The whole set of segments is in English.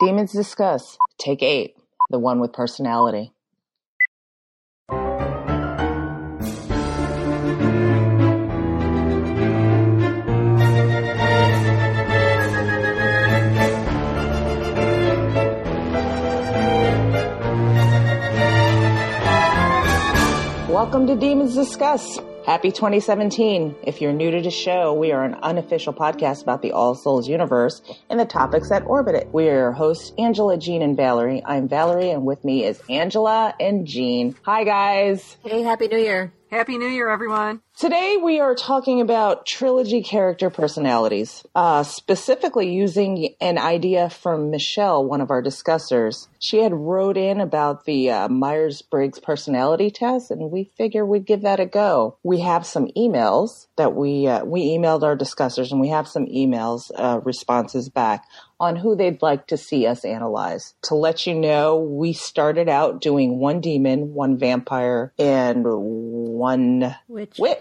Demons Discuss, Take 8, the one with personality. Welcome to Demons Discuss. Happy 2017. If you're new to the show, we are an unofficial podcast about the All Souls universe and the topics that orbit it. We are your hosts, Angela, Jean, and Valerie. I'm Valerie, and with me is Angela and Jean. Hi, guys. Hey, Happy New Year. Happy New Year, everyone. Today we are talking about trilogy character personalities, uh, specifically using an idea from Michelle, one of our discussers. She had wrote in about the uh, Myers-Briggs personality test, and we figure we'd give that a go. We have some emails that we uh, we emailed our discussers, and we have some emails uh, responses back on who they'd like to see us analyze. To let you know, we started out doing one demon, one vampire, and one Witch. witch.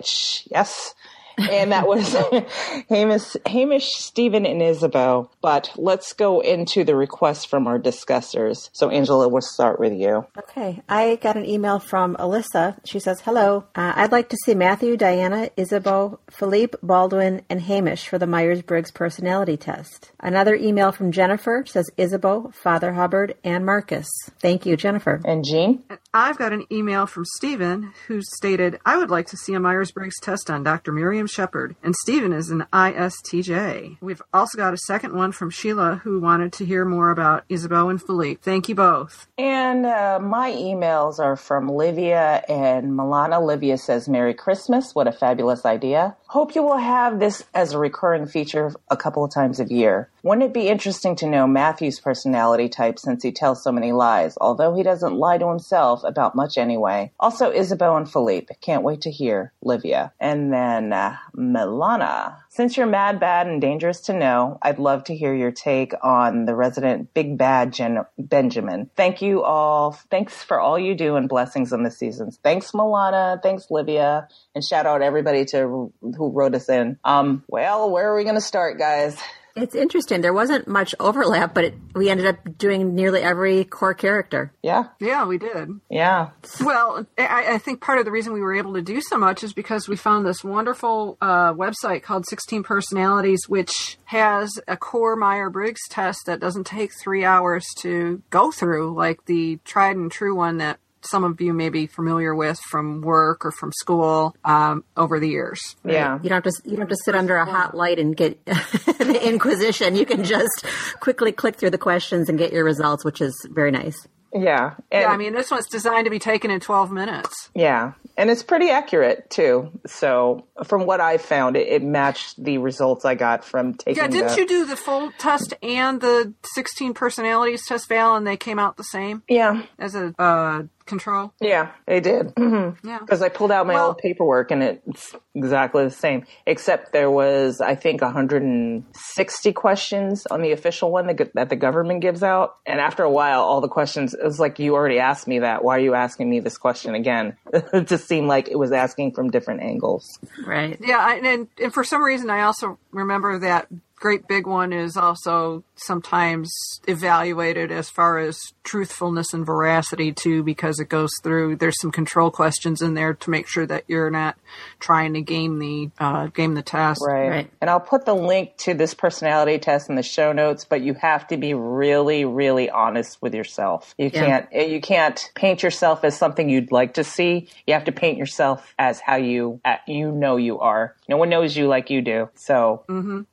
Yes. And that was Hamish, Hamish, Stephen, and Isabeau. But let's go into the requests from our discussers. So, Angela, we'll start with you. Okay, I got an email from Alyssa. She says, Hello, uh, I'd like to see Matthew, Diana, Isabeau, Philippe, Baldwin, and Hamish for the Myers Briggs personality test. Another email from Jennifer says, Isabeau, Father Hubbard, and Marcus. Thank you, Jennifer. And Jean? I've got an email from Stephen who stated, I would like to see a Myers Briggs test on Dr. Miriam Shephard, and Stephen is an ISTJ. We've also got a second one from Sheila who wanted to hear more about Isabeau and Philippe. Thank you both. And uh, my emails are from Livia and Milana. Livia says, Merry Christmas. What a fabulous idea. Hope you will have this as a recurring feature a couple of times a year. Wouldn't it be interesting to know Matthew's personality type since he tells so many lies, although he doesn't lie to himself about much anyway? Also, Isabeau and Philippe. Can't wait to hear Livia. And then uh, Milana. Since you're mad, bad, and dangerous to know, I'd love to hear your take on the resident big bad Gen- Benjamin. Thank you all. Thanks for all you do and blessings on the seasons. Thanks, Milana. Thanks, Livia. And shout out everybody to who wrote us in. Um, well, where are we going to start, guys? It's interesting. There wasn't much overlap, but it, we ended up doing nearly every core character. Yeah, Yeah, we did. yeah, Well, I, I think part of the reason we were able to do so much is because we found this wonderful uh, website called 16 Personalities, which has a core Myers Briggs test that doesn't take three hours to go through, like the tried and true one that some of you may be familiar with from work or from school um, over the years. yeah. You don't have to you don't have to sit under a hot light and get the Inquisition. You can just quickly click through the questions and get your results, which is very nice. Yeah, and, Yeah, I mean, this one's designed to be taken in 12 minutes. yeah, and it's pretty accurate too. So, from what I found, it, it matched the results I got from taking. Yeah, didn't the, you do the full test and the 16 personalities test, Val, and they came out the same Yeah, as a uh, control? yeah, they did. Mm-hmm. Yeah. Because I pulled out my Well- old paperwork and it's exactly the same, except there was, I think, 160 questions on the official one that, that the government gives out. And after a while, all the questions, it was like, you already asked me that. Why are you asking me this question again? it just seemed like it was asking from different angles. Right. Yeah, I, and, and for some reason, I also remember that great big one is also sometimes evaluated as far as truthfulness and veracity too, because it goes through. There's some control questions in there to make sure that you're not trying to game the uh, game the test. Right. Right. And I'll put the link to this personality test in the show notes, but you have to be really, really honest with yourself. You Yeah. can't you can't paint yourself as something you'd like to see. You have to paint yourself as how you uh, you know you are. No one knows you like you do. So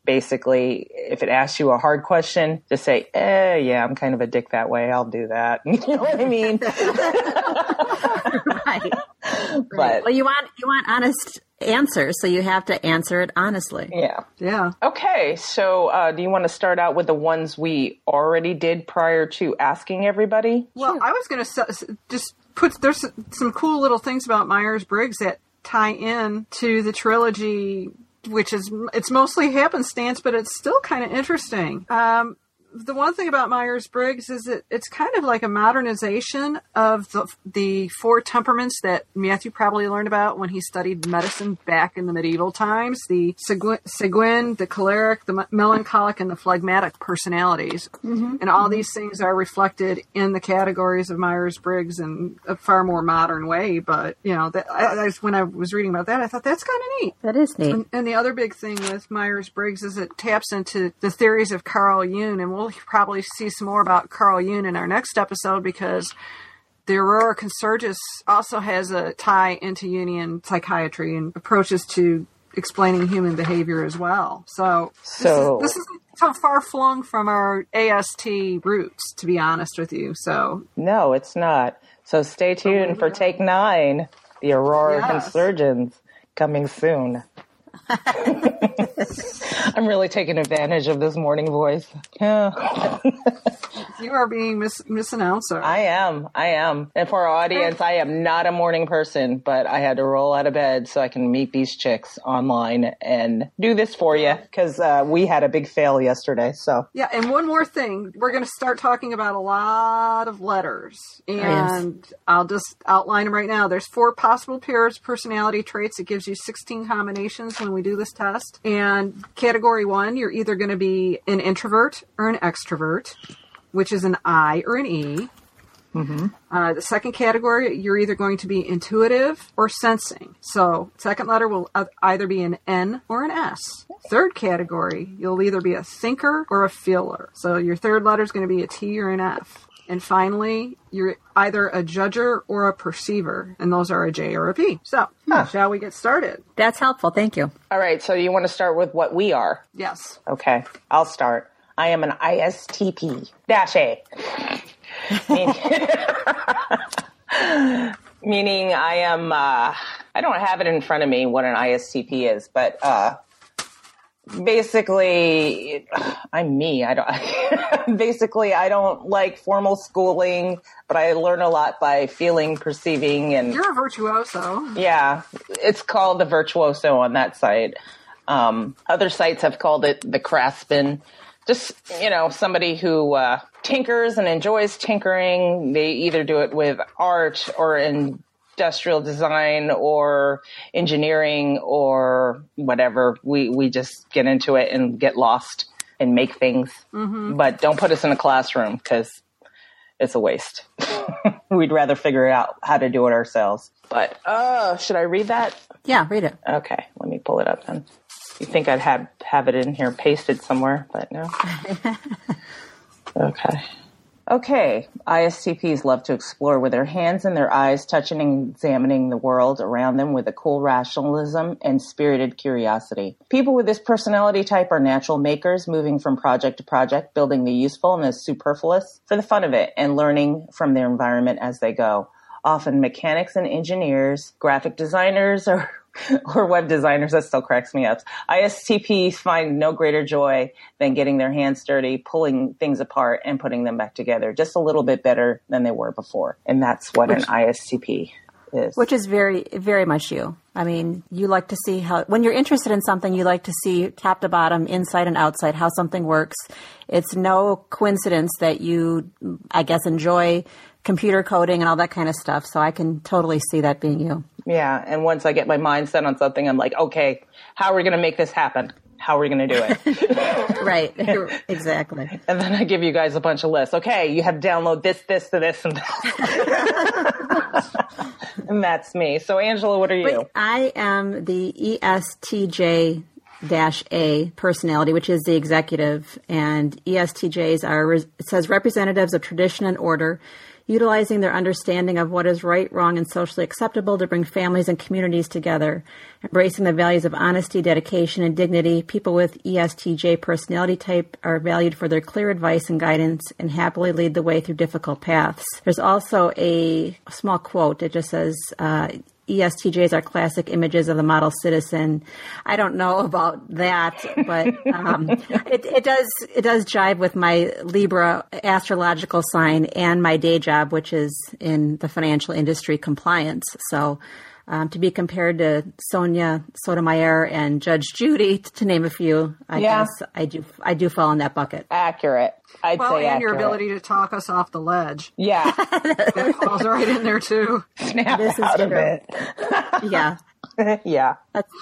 basically, if it asks you a hard question, just say, "Eh, yeah, I'm kind of a dick that way. I'll do that." you know what I mean? Right. but Well, you want you want honest answers, so you have to answer it honestly. yeah. Yeah. Okay, so uh, do you want to start out with the ones we already did prior to asking everybody? Well, I was going to just put there's some cool little things about Myers Briggs that tie in to the trilogy, which is it's mostly happenstance, but it's still kind of interesting. Um, the one thing about Myers Briggs is that it's kind of like a modernization of the the four temperaments that Matthew probably learned about when he studied medicine back in the medieval times: the sanguine, the choleric, the melancholic, and the phlegmatic personalities. Mm-hmm. And all mm-hmm. these things are reflected in the categories of Myers Briggs in a far more modern way. But you know, that, I, I, when I was reading about that, I thought that's kind of neat. That is neat. And, and the other big thing with Myers Briggs is it taps into the theories of Carl Jung, and we'll probably see some more about Carl Jung in our next episode because the Aurora Consurgens also has a tie into Jungian psychiatry and approaches to explaining human behavior as well. So, so this, is, this is so far flung from our AST roots, to be honest with you. So no, it's not. So stay tuned for Take Nine, the Aurora yes. Consurgens, coming soon. I'm really taking advantage of this morning voice. Yeah. you are being mis- misannouncer. I am. I am. And for our audience, I am not a morning person, but I had to roll out of bed so I can meet these chicks online and do this for you because uh, we had a big fail yesterday. So yeah. And one more thing, we're going to start talking about a lot of letters, and yes. I'll just outline them right now. There's four possible pairs of personality traits. It gives you 16 combinations when we do this test. And category one, you're either going to be an introvert or an extrovert which is an I or an E. Mm-hmm. Uh, the second category, you're either going to be intuitive or sensing. So, second letter will either be an N or an S. Third category, you'll either be a thinker or a feeler. So, your third letter is going to be a T or an F. And finally, you're either a judger or a perceiver, and those are a J or a P. So, huh. shall we get started? That's helpful. Thank you. All right. So, you want to start with what we are? Yes. Okay. I'll start. I am an ISTP dash A. Meaning I am, uh, I don't have it in front of me what an ISTP is, but uh, basically, I'm me. I don't, basically, I don't like formal schooling, but I learn a lot by feeling, perceiving, and. You're a virtuoso. Yeah. It's called the virtuoso on that site. Um, other sites have called it the Craspin just you know somebody who uh, tinkers and enjoys tinkering. They either do it with art or industrial design or engineering or whatever. We we just get into it and get lost and make things. Mm-hmm. But don't put us in a classroom because it's a waste. We'd rather figure out how to do it ourselves. But uh, should I read that? Yeah, read it. Okay, let me pull it up then. You think I'd have have it in here pasted somewhere, but no. okay. Okay, ISTPs love to explore with their hands and their eyes, touching and examining the world around them with a cool rationalism and spirited curiosity. People with this personality type are natural makers, moving from project to project, building the useful and the superfluous for the fun of it, and learning from their environment as they go. Often mechanics and engineers, graphic designers, or or web designers, that still cracks me up. ISTPs find no greater joy than getting their hands dirty, pulling things apart, and putting them back together just a little bit better than they were before. And that's what which, an ISTP is. Which is very, very much you. I mean, you like to see how, when you're interested in something, you like to see top to bottom, inside and outside, how something works. It's no coincidence that you, I guess, enjoy computer coding and all that kind of stuff. So I can totally see that being you. Yeah. And once I get my mind set on something, I'm like, okay, how are we going to make this happen? How are we going to do it? right. exactly. And then I give you guys a bunch of lists. Okay, you have to download this, this, to this, and that. and that's me. So, Angela, what are you? Wait, I am the ESTJ dash A personality, which is the executive, and ESTJs are it says representatives of tradition and order utilizing their understanding of what is right, wrong, and socially acceptable to bring families and communities together, embracing the values of honesty, dedication, and dignity. People with ESTJ personality type are valued for their clear advice and guidance and happily lead the way through difficult paths. There's also a small quote. It just says, uh, ESTJs are classic images of the model citizen. I don't know about that, but um, it, it, does it does jive with my Libra astrological sign and my day job, which is in the financial industry compliance. So um, to be compared to Sonia Sotomayor and Judge Judy, to name a few. I Yeah. guess I do I do fall in that bucket. Accurate. I'd Well, say and your ability to talk us off the ledge. Yeah. That falls right in there too. Snap This is out of true. it. Yeah, yeah. that's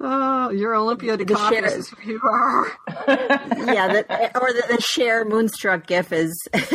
Oh, your Olympia The Dukakis Cher- is who you are. yeah, the, or the, the Cher Moonstruck gif is is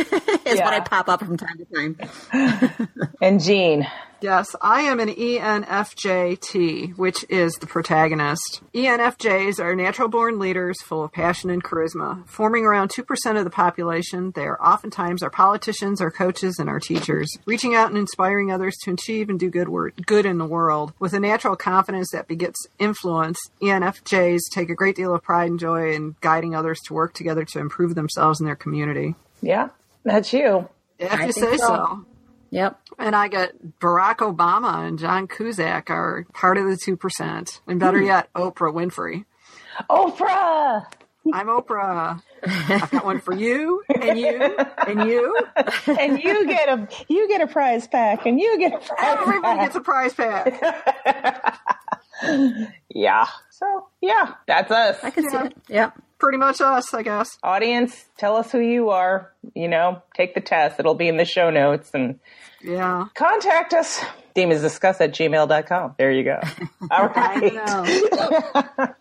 Yeah. what I pop up from time to time. And Jean. Yes, I am an ENFJT, which is the protagonist. ENFJs are natural born leaders full of passion and charisma. Forming around 2% of the population, they are oftentimes our politicians, our coaches, and our teachers, reaching out and inspiring others to achieve and do good work, good in the world. With a natural confidence that begets influence, ENFJs take a great deal of pride and joy in guiding others to work together to improve themselves and their community. Yeah. That's you. If I you say so. so. Yep. And I got Barack Obama and John Cusack are part of the 2%. And better hmm. yet, Oprah Winfrey. Oprah. I'm Oprah. I've got one for you and you and you. and you get a you get a prize pack and you get a prize Everybody pack. gets a prize pack. Yeah. So yeah, that's us. I can see it. Yep. Pretty much us, I guess. Audience, tell us who you are. You know, take the test. It'll be in the show notes and Yeah. contact us. Demonsdiscuss at gmail.com. There you go. All right. I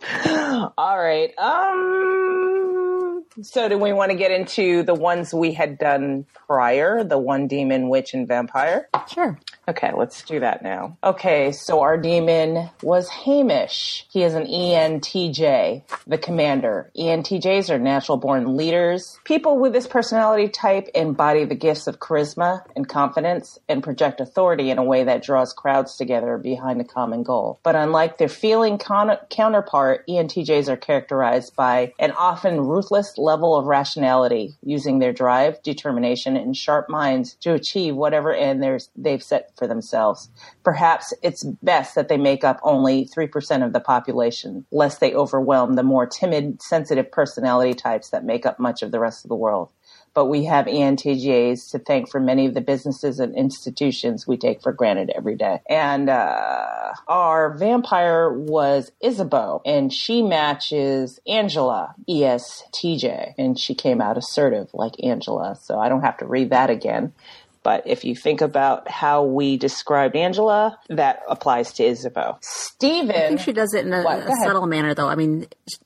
know. All right. Um. So, do we want to get into the ones we had done prior? The one demon, witch, and vampire. Sure. Okay, let's do that now. Okay, so our demon was Hamish. He is an ENTJ, the commander. ENTJs are natural born leaders. People with this personality type embody the gifts of charisma and confidence and project authority in a way that draws crowds together behind a common goal. But unlike their feeling con- counterpart, ENTJs are characterized by an often ruthless level of rationality, using their drive, determination, and sharp minds to achieve whatever end they've set for themselves. Perhaps it's best that they make up only 3% of the population, lest they overwhelm the more timid, sensitive personality types that make up much of the rest of the world. But we have E ENTJs to thank for many of the businesses and institutions we take for granted every day. And uh, our vampire was Isabeau, and she matches Angela, ESTJ, and she came out assertive like Angela. So I don't have to read that again. But if you think about how we described Angela, that applies to Isabeau. Stephen, I think she does it in a, a subtle manner, though. I mean,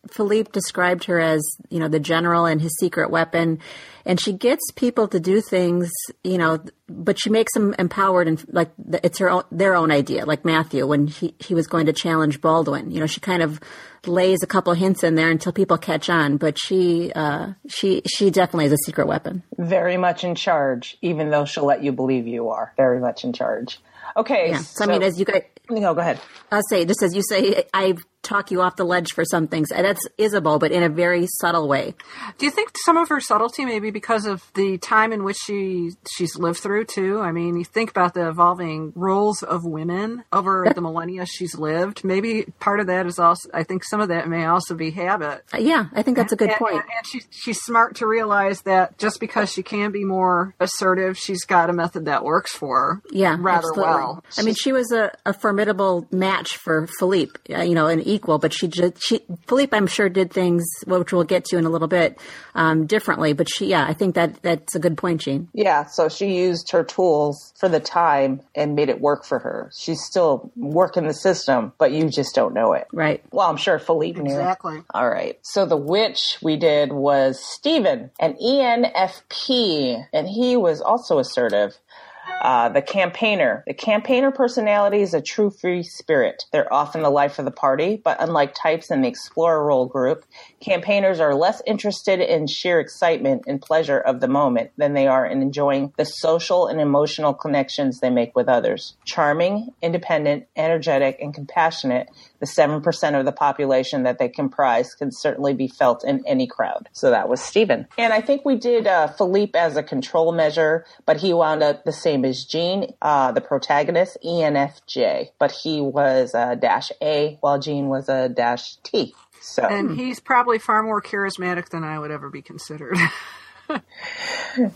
Philippe described her as, you know, the general and his secret weapon, and she gets people to do things, you know, but she makes them empowered and like it's her own, their own idea. Like Matthew when he he was going to challenge Baldwin, you know, she kind of lays a couple hints in there until people catch on. But she uh, she she definitely is a secret weapon. very much in charge, even though she'll let you believe you are very much in charge. Okay. Yeah. So, I mean, as you guys, no, go ahead. I'll say, just as you say, I talk you off the ledge for some things. And That's Isabeau, but in a very subtle way. Do you think some of her subtlety maybe because of the time in which she she's lived through too? I mean, you think about the evolving roles of women over the millennia she's lived. Maybe part of that is also I think some of that may also be habit. Uh, yeah, I think that's a good and, point. And, and she's she's smart to realize that just because she can be more assertive, she's got a method that works for her. Yeah, rather absolutely. well. I mean, she was a, a formidable match for Philippe, uh, you know, an equal. But she just she Philippe, I'm sure, did things which we'll get to in a little bit um, differently. But she, yeah, I think that that's a good point, Jean. Yeah, so she used her tools for the time and made it work for her. She's still working the system, but you just don't know it. Right. Well, I'm sure Philippe knew. Exactly. All right. So the witch we did was Stephen, an ENFP, and he was also assertive. Uh, the campaigner. The campaigner personality is a true free spirit. They're often the life of the party, but unlike types in the explorer role group, campaigners are less interested in sheer excitement and pleasure of the moment than they are in enjoying the social and emotional connections they make with others. Charming, independent, energetic, and compassionate, the 7% of the population that they comprise can certainly be felt in any crowd. So that was Stephen. And I think we did uh, Philippe as a control measure, but he wound up the same as Jean, uh, the protagonist, ENFJ, but he was a dash A while Jean was a dash T. So And he's probably far more charismatic than I would ever be considered. I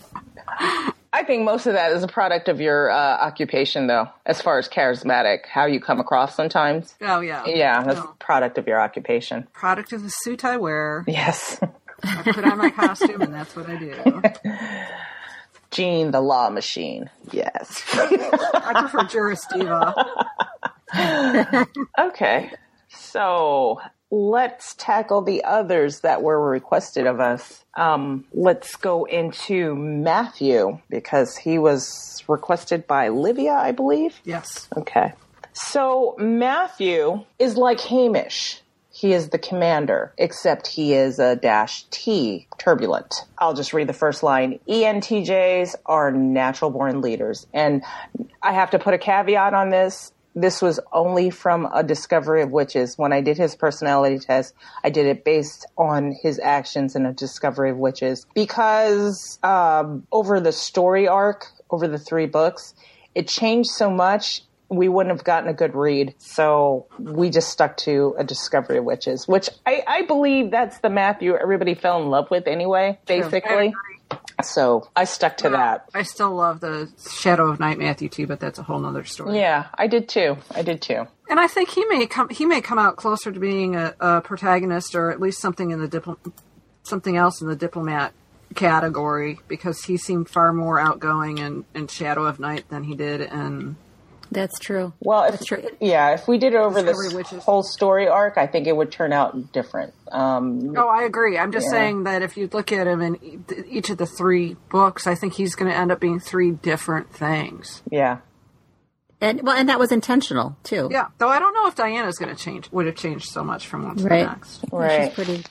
I think most of that is a product of your uh, occupation, though, as far as charismatic, how you come across sometimes. Oh yeah. Yeah, that's No. a product of your occupation. Product of the suit I wear. Yes. I put on my costume, and that's what I do. Jean the Law Machine. Yes. I prefer Juris Diva. okay. So let's tackle the others that were requested of us. Um, let's go into Matthew because he was requested by Livia, I believe. Yes. Okay. So Matthew is like Hamish. He is the commander, except he is a dash T, turbulent. I'll just read the first line. ENTJs are natural born leaders. And I have to put a caveat on this. This was only from a discovery of witches. When I did his personality test, I did it based on his actions in a discovery of witches. Because um, over the story arc, over the three books, it changed so much we wouldn't have gotten a good read. So we just stuck to a Discovery of Witches, which I, I believe that's the Matthew everybody fell in love with anyway, basically. So I stuck to that. I still love the Shadow of Night Matthew too, but that's a whole nother story. Yeah, I did too. I did too. And I think he may come he may come out closer to being a, a protagonist or at least something in the dipl- something else in the diplomat category because he seemed far more outgoing in, in Shadow of Night than he did in That's true. Well, if, That's true. yeah, if we did it over Discovery this Witches. whole story arc, I think it would turn out different. Um, Oh, I agree. I'm just Yeah. saying that if you look at him in e- each of the three books, I think he's going to end up being three different things. yeah. And well, and that was intentional too. Yeah, though I don't know if Diana's going to change. Would have changed so much from one to Right. the next. Right. She's pretty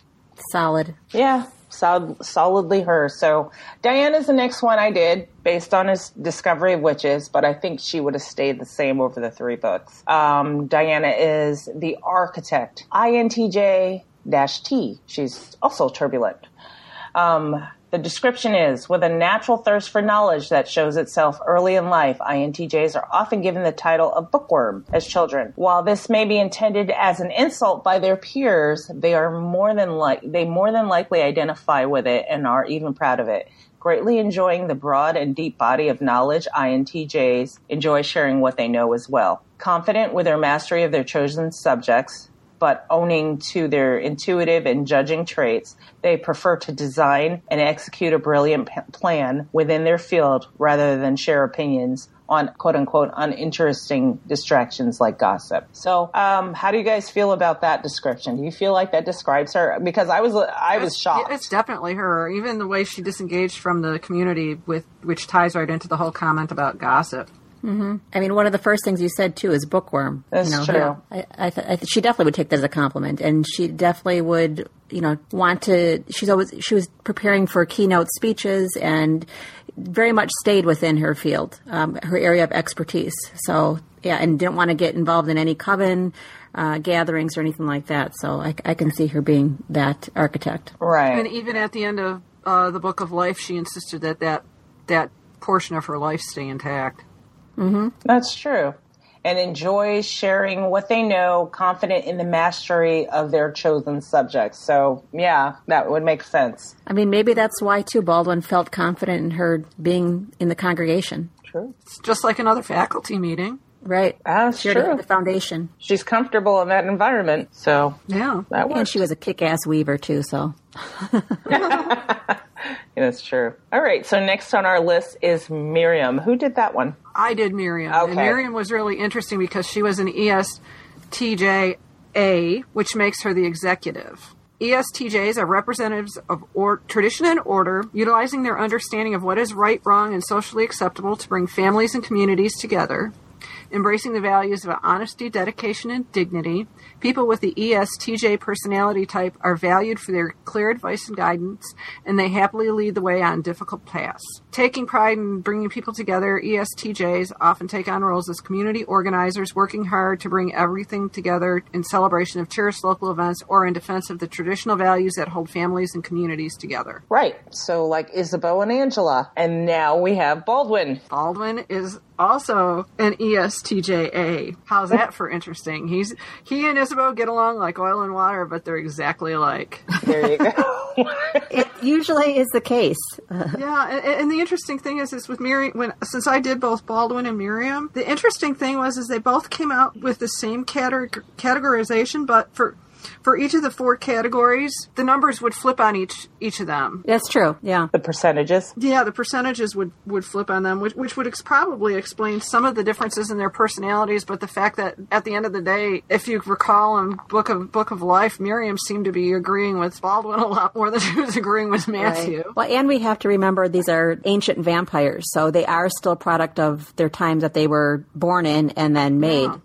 solid. Yeah, solid, solidly her. So Diana's the next one I did based on his discovery of witches, but I think she would have stayed the same over the three books. Um, Diana is the architect, INTJ dash T. She's also turbulent. Um, the description is with a natural thirst for knowledge that shows itself early in life, INTJs are often given the title of bookworm as children. While this may be intended as an insult by their peers, they are more than like they more than likely identify with it and are even proud of it. Greatly enjoying the broad and deep body of knowledge, INTJs enjoy sharing what they know as well. Confident with their mastery of their chosen subjects, but owning to their intuitive and judging traits, they prefer to design and execute a brilliant p- plan within their field rather than share opinions on quote unquote uninteresting distractions like gossip. So, um, how do you guys feel about that description? Do you feel like that describes her? Because I was, I was It's- shocked. It's definitely her. Even the way she disengaged from the community, with which ties right into the whole comment about gossip. I mean, one of the first things you said too is bookworm. That's you know, true. I, I, th- I th- she definitely would take that as a compliment, and she definitely would, you know, want to. She's always she was preparing for keynote speeches and very much stayed within her field, um, her area of expertise. So yeah, and didn't want to get involved in any coven uh, gatherings or anything like that. So I, I can see her being that architect. right. And even at the end of uh, the Book of Life, she insisted that that that portion of her life stay intact. Mm-hmm. That's true. And enjoy sharing what they know, confident in the mastery of their chosen subjects. So, yeah, that would make sense. I mean, maybe that's why too Baldwin felt confident in her being in the congregation. True. It's just like another faculty meeting. Right. That's She true. the foundation. She's comfortable in that environment. So, Yeah. that works. And she was a kick ass weaver too, so That's true. All right. So, next on our list is Miriam. Who did that one? I did Miriam. Okay. And Miriam was really interesting because she was an ESTJA, which makes her the executive. ESTJs are representatives of or- tradition and order, utilizing their understanding of what is right, wrong, and socially acceptable to bring families and communities together. Embracing the values of honesty, dedication, and dignity, people with the ESTJ personality type are valued for their clear advice and guidance, and they happily lead the way on difficult paths. Taking pride in bringing people together, ESTJs often take on roles as community organizers, working hard to bring everything together in celebration of cherished local events or in defense of the traditional values that hold families and communities together. Right. So, like Isabeau and Angela. And now we have Baldwin. Baldwin is also an ESTJA. How's that for interesting? He's he and Isabeau get along like oil and water, but they're exactly alike. There you go. It usually is the case. Yeah, and, and the interesting thing is, is with Miriam, when since I did both Baldwin and Miriam, the interesting thing was is they both came out with the same categ- categorization, but for for each of the four categories, the numbers would flip on each each of them. that's true. Yeah. the percentages. Yeah, the percentages would, would flip on them, which, which would ex- probably explain some of the differences in their personalities. But the fact that at the end of the day, if you recall in Book of Book of Life, Miriam seemed to be agreeing with Baldwin a lot more than she was agreeing with Matthew. Well, and we have to remember these are ancient vampires, so they are still a product of their times that they were born in and then made. Yeah.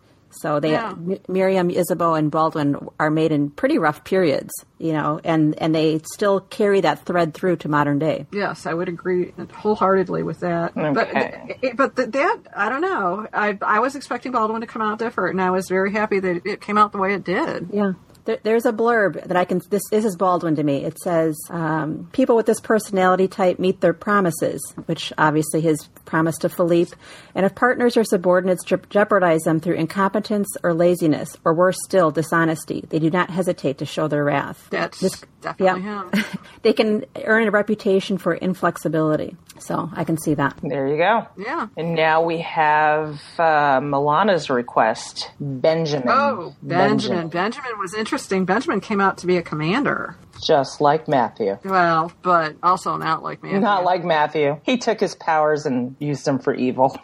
So they, Yeah. M- Miriam, Isabeau, and Baldwin are made in pretty rough periods, you know, and and they still carry that thread through to modern day. Yes, I would agree wholeheartedly with that. Okay. But eh, but th- that I don't know. I I was expecting Baldwin to come out different, and I was very happy that it came out the way it did. Yeah. There, there's a blurb that I can. This, this is Baldwin to me. It says, um, "People with this personality type meet their promises," which obviously his promise to Philippe, and if partners or subordinates je- jeopardize them through incompetence or laziness, or worse still, dishonesty, they do not hesitate to show their wrath. That's This- definitely yeah. him. they can earn a reputation for inflexibility. So I can see that. There you go. Yeah. And now we have uh, Milana's request, Benjamin. Oh, Benjamin. Benjamin was interesting. Benjamin came out to be a commander. Just like Matthew. Well, but also not like Matthew. Not like Matthew. He took his powers and used them for evil.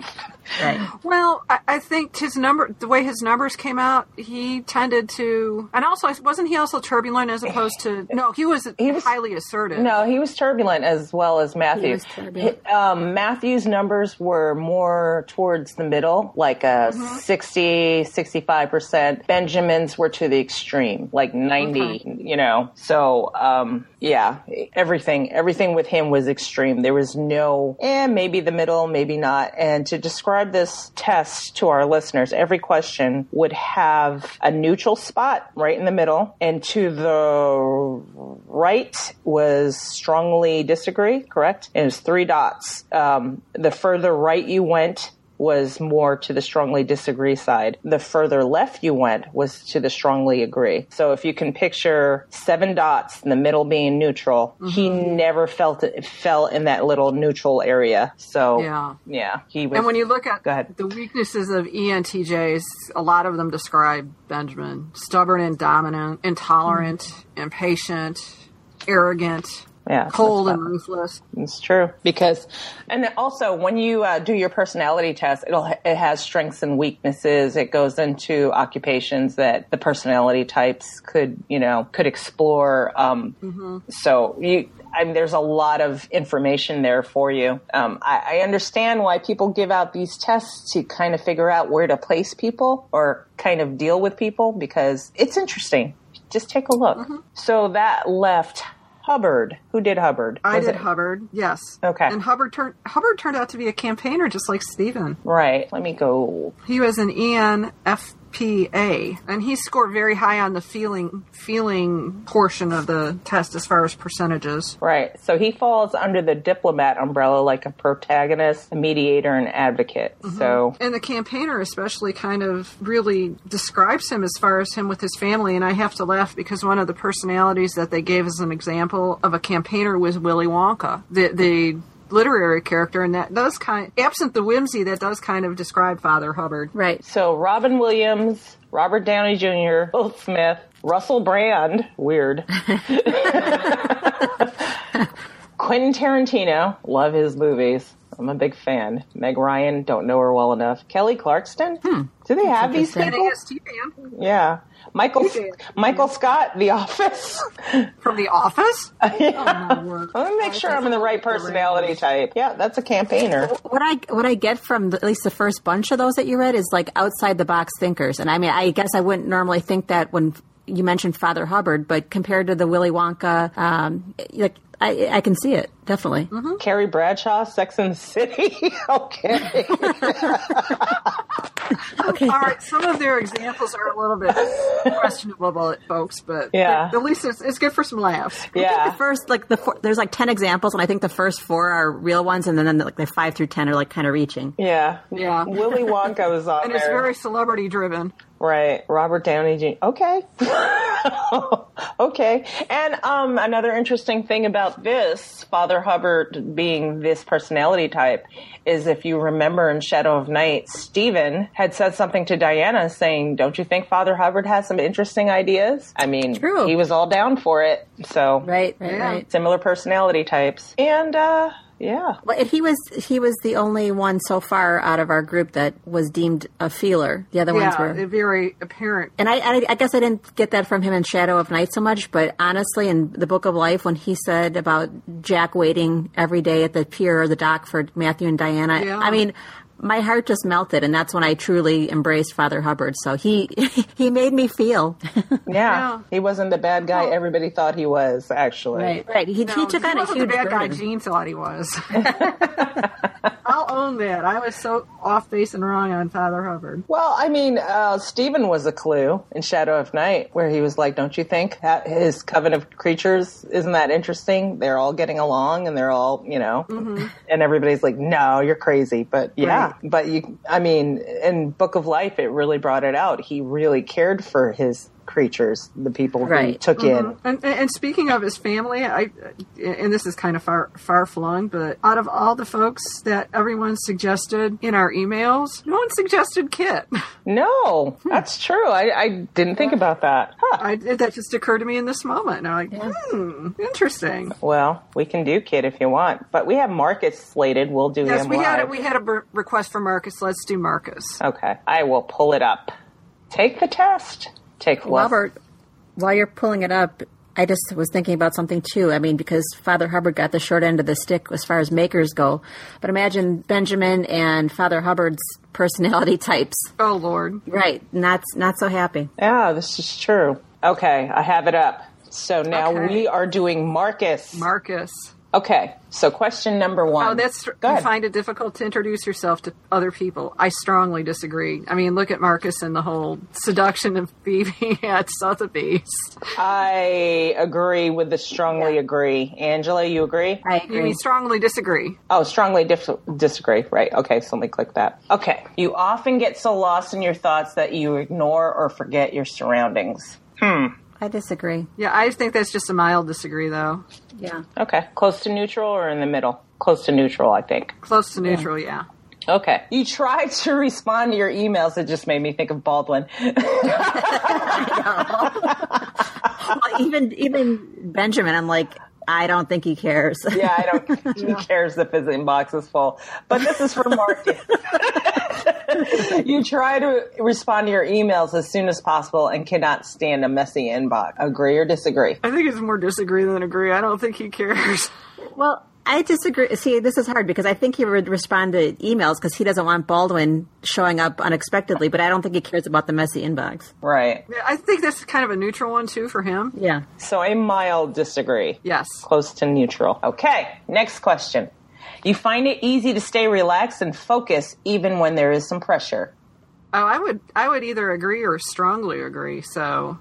Well, I, I think his number, the way his numbers came out, he tended to, and also wasn't he also turbulent as opposed to? No, he was, He was- highly assertive. No, he was turbulent as well as Matthew. was turbulent. Um, Matthew's numbers were more towards the middle, like a Mm-hmm. 60, 65%. Benjamin's were to the extreme, like 90, you know. So, um, yeah, everything, everything with him was extreme. There was no, eh, maybe the middle, maybe not. And to describe this test to our listeners, every question would have a neutral spot right in the middle, and to the right was strongly disagree, correct? And it was three dots. Um, the further right you went, was more to the strongly disagree side. The further left you went was to the strongly agree. So if you can picture seven dots in the middle being neutral, he mm-hmm. never felt it fell in that little neutral area. So Yeah. yeah, he was. And when you look at Go ahead. the weaknesses of ENTJs, a lot of them describe Benjamin stubborn and dominant, intolerant, mm-hmm. impatient, arrogant, yeah, cold and ruthless. It's true because, and also when you uh, do your personality test, it'll it has strengths and weaknesses. It goes into occupations that the personality types could you know could explore. Um, So you. I mean, there's a lot of information there for you. Um, I, I understand why people give out these tests to kind of figure out where to place people or kind of deal with people because it's interesting. Just take a look. So that left Hubbard. Who did Hubbard? I did it- Hubbard, yes. Okay. And Hubbard turned Hubbard turned out to be a campaigner, just like Stephen. Right. Let me go. He was an E ENFPA, and he scored very high on the feeling feeling portion of the test as far as percentages. Right. So he falls under the diplomat umbrella like a protagonist, a mediator, and advocate. Mm-hmm. So And the campaigner, especially, kind of really describes him as far as him with his family. And I have to laugh because one of the personalities that they gave as an example of a campaigner was Willy Wonka, the the literary character, and that does kind, absent the whimsy, that does kind of describe Father Hubbard. Right. so Robin Williams, Robert Downey Jr., Will Smith, Russell Brand, weird. Quentin Tarantino, love his movies. I'm a big fan. Meg Ryan, don't know her well enough. Kelly Clarkson. Hmm. Do they have these people? Yeah. Michael Michael Scott, The Office. from The Office. yeah. word. Let me make sure I'm in the right personality type. Yeah, that's a campaigner. What I what I get from the, at least the first bunch of those that you read is like outside the box thinkers, and I mean I guess I wouldn't normally think that when you mentioned Father Hubbard, but compared to the Willy Wonka, um, like I I can see it definitely. Carrie Bradshaw, Sex and the City. okay. Okay. All right, some of their examples are a little bit questionable, folks, but Yeah. at least it's, it's good for some laughs. Yeah. The first, like the four, there's like ten examples, and I think the first four are real ones, and then like the five through ten are like kind of reaching. Yeah. Yeah. Willy Wonka was on And there. it's very celebrity driven. Right. Robert Downey Jr. Okay. okay. And um, another interesting thing about this, Father Hubbard being this personality type, is if you remember in Shadow of Night, Stephen had said something to Diana saying, Don't you think Father Hubbard has some interesting ideas? I mean, True. he was all down for it. So, Right, right, Yeah. right. similar personality types. And, uh, yeah. Well, and he was he was the only one so far out of our group that was deemed a feeler. The other ones were. very apparent. And I, I, I guess I didn't get that from him in Shadow of Night so much, but honestly, in the Book of Life, when he said about Jack waiting every day at the pier or the dock for Matthew and Diana, Yeah. I mean, my heart just melted, and that's when I truly embraced Father Hubbard. So he he made me feel Yeah. Yeah. He wasn't the bad guy everybody thought he was, actually. right. He, No, he took he on a wasn't huge the bad guy. Jean thought he was. I'll own that. I was so off base and wrong on Father Hubbard. Well, I mean, uh, Stephen was a clue in Shadow of Night, where he was like, "Don't you think his coven of creatures isn't that interesting? They're all getting along, and they're all, you know." And everybody's like, "No, you're crazy." But yeah, but you, I mean, in Book of Life, it really brought it out. He really cared for his creatures, the people he Right. took in. And, and speaking of his family, I and this is kind of far far flung, but out of all the folks that everyone suggested in our emails, no one suggested Kit. No, that's true. I, I didn't think about that. Huh. I, that just occurred to me in this moment. And I'm like, hmm, interesting. Well, we can do Kit if you want, but we have Marcus slated. We'll do Yes, him we had a, we had a b- request for Marcus. Let's do Marcus. Okay, I will pull it up. Take the test. Take less- Robert, while you're pulling it up, I just was thinking about something too. I mean, because Father Hubbard got the short end of the stick as far as makers go, but imagine Benjamin and Father Hubbard's personality types. Oh Lord, Right, not not so happy. Yeah, this is true. Okay, I have it up. So now Okay. we are doing Marcus. Marcus. Okay, so question number one. Oh, that's Go you ahead. find it difficult to introduce yourself to other people. I strongly disagree. I mean, look at Marcus and the whole seduction of Phoebe at Sotheby's. I agree with the strongly agree. Angela, you agree? I You agree. mean strongly disagree? Oh, strongly dif- disagree. Right. Okay, so let me click that. Okay. You often get so lost in your thoughts that you ignore or forget your surroundings. Hmm. I disagree. Yeah, I think that's just a mild disagree, though. Yeah. Okay. Close to neutral or in the middle? Close to neutral, I think. Close to neutral, yeah. Okay. You tried to respond to your emails. It just made me think of Baldwin. Well, even even Benjamin, I'm like, I don't think he cares. Yeah, I don't. Who cares if his inbox is full? But this is for Marcus. you try to respond to your emails as soon as possible and cannot stand a messy inbox. Agree or disagree? I think it's more disagree than agree. I don't think he cares. Well, I disagree. See, this is hard because I think he would respond to emails because he doesn't want Baldwin showing up unexpectedly, but I don't think he cares about the messy inbox. Right. Yeah, I think that's kind of a neutral one too for him. Yeah. So a mild disagree. Yes. Close to neutral. Okay. Next question. You find it easy to stay relaxed and focus even when there is some pressure. Oh, I would I would either agree or strongly agree. So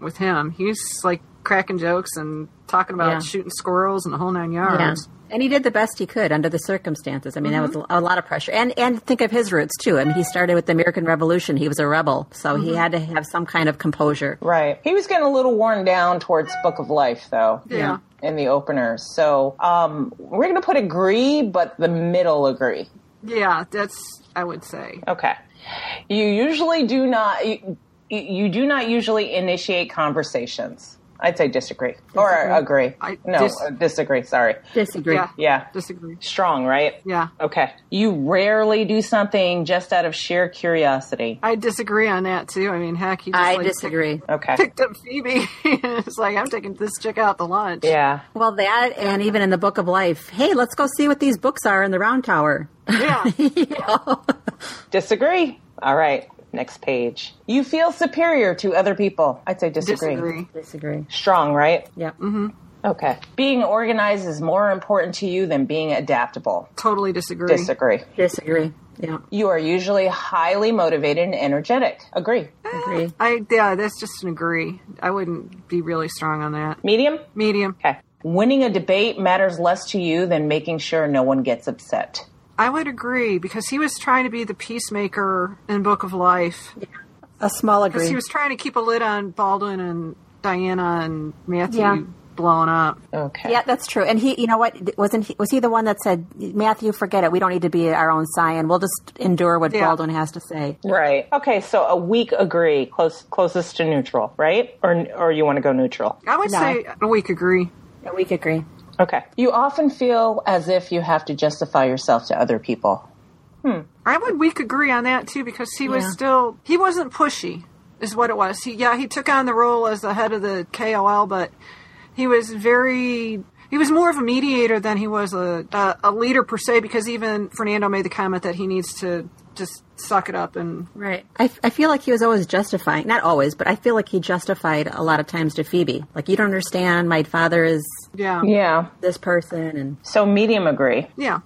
with him, he's like cracking jokes and talking about Yeah. shooting squirrels and the whole nine Yeah. yards. And he did the best he could under the circumstances. I mean, that was mm-hmm. a lot of pressure. And and think of his roots too. I mean, he started with the American Revolution. He was a rebel, so he mm-hmm. had to have some kind of composure. Right. He was getting a little worn down towards Book of Life, though. Yeah. In the opener. So um, we're going to put agree, but the middle agree. Yeah, that's I would say. Okay. You usually do not. You, you do not usually initiate conversations. I'd say disagree, or agree. I no, dis- uh, disagree. Sorry. Disagree. Yeah. Yeah. Disagree. Strong, right? Yeah. Okay. You rarely do something just out of sheer curiosity. I disagree on that too. I mean, heck, he just I like, disagree. Okay. Picked, picked up Phoebe. it's like I'm taking this chick out to lunch. Yeah. Well, that and even in the Book of Life, hey, let's go see what these books are in the Round Tower. Yeah. You know? Disagree. All right. Next page. You feel superior to other people. I'd say disagree. disagree. Disagree. Strong, right? Yep. Mm-hmm. Okay. Being organized is more important to you than being adaptable. Totally disagree. Disagree. Disagree. Yeah, You are usually highly motivated and energetic. Agree. Eh, agree. I yeah, that's just an agree. I wouldn't be really strong on that. Medium? Medium. Okay. Winning a debate matters less to you than making sure no one gets upset. I would agree because he was trying to be the peacemaker in Book of Life. A small Because agree. he was trying to keep a lid on Baldwin and Diana and Matthew Yeah. blowing up. Okay. Yeah, that's true. And he, you know what? Wasn't he? Was he the one that said, "Matthew, forget it. We don't need to be our own scion. We'll just endure what Yeah. Baldwin has to say." Right. Okay, so a weak agree, close closest to neutral, right? Or or you want to go neutral? I would No. say a weak agree. A we could agree. Okay. You often feel as if you have to justify yourself to other people. Hmm. I would weak agree on that too because he was Yeah. still he wasn't pushy is what it was. He yeah, he took on the role as the head of the KOL, but he was very he was more of a mediator than he was a a, a leader per se because even Fernando made the comment that he needs to just suck it up and Right. I, I feel like he was always justifying, not always, but I feel like he justified a lot of times to Phoebe. Like, you don't understand. My father is yeah. Yeah. this person, and So medium agree. Yeah.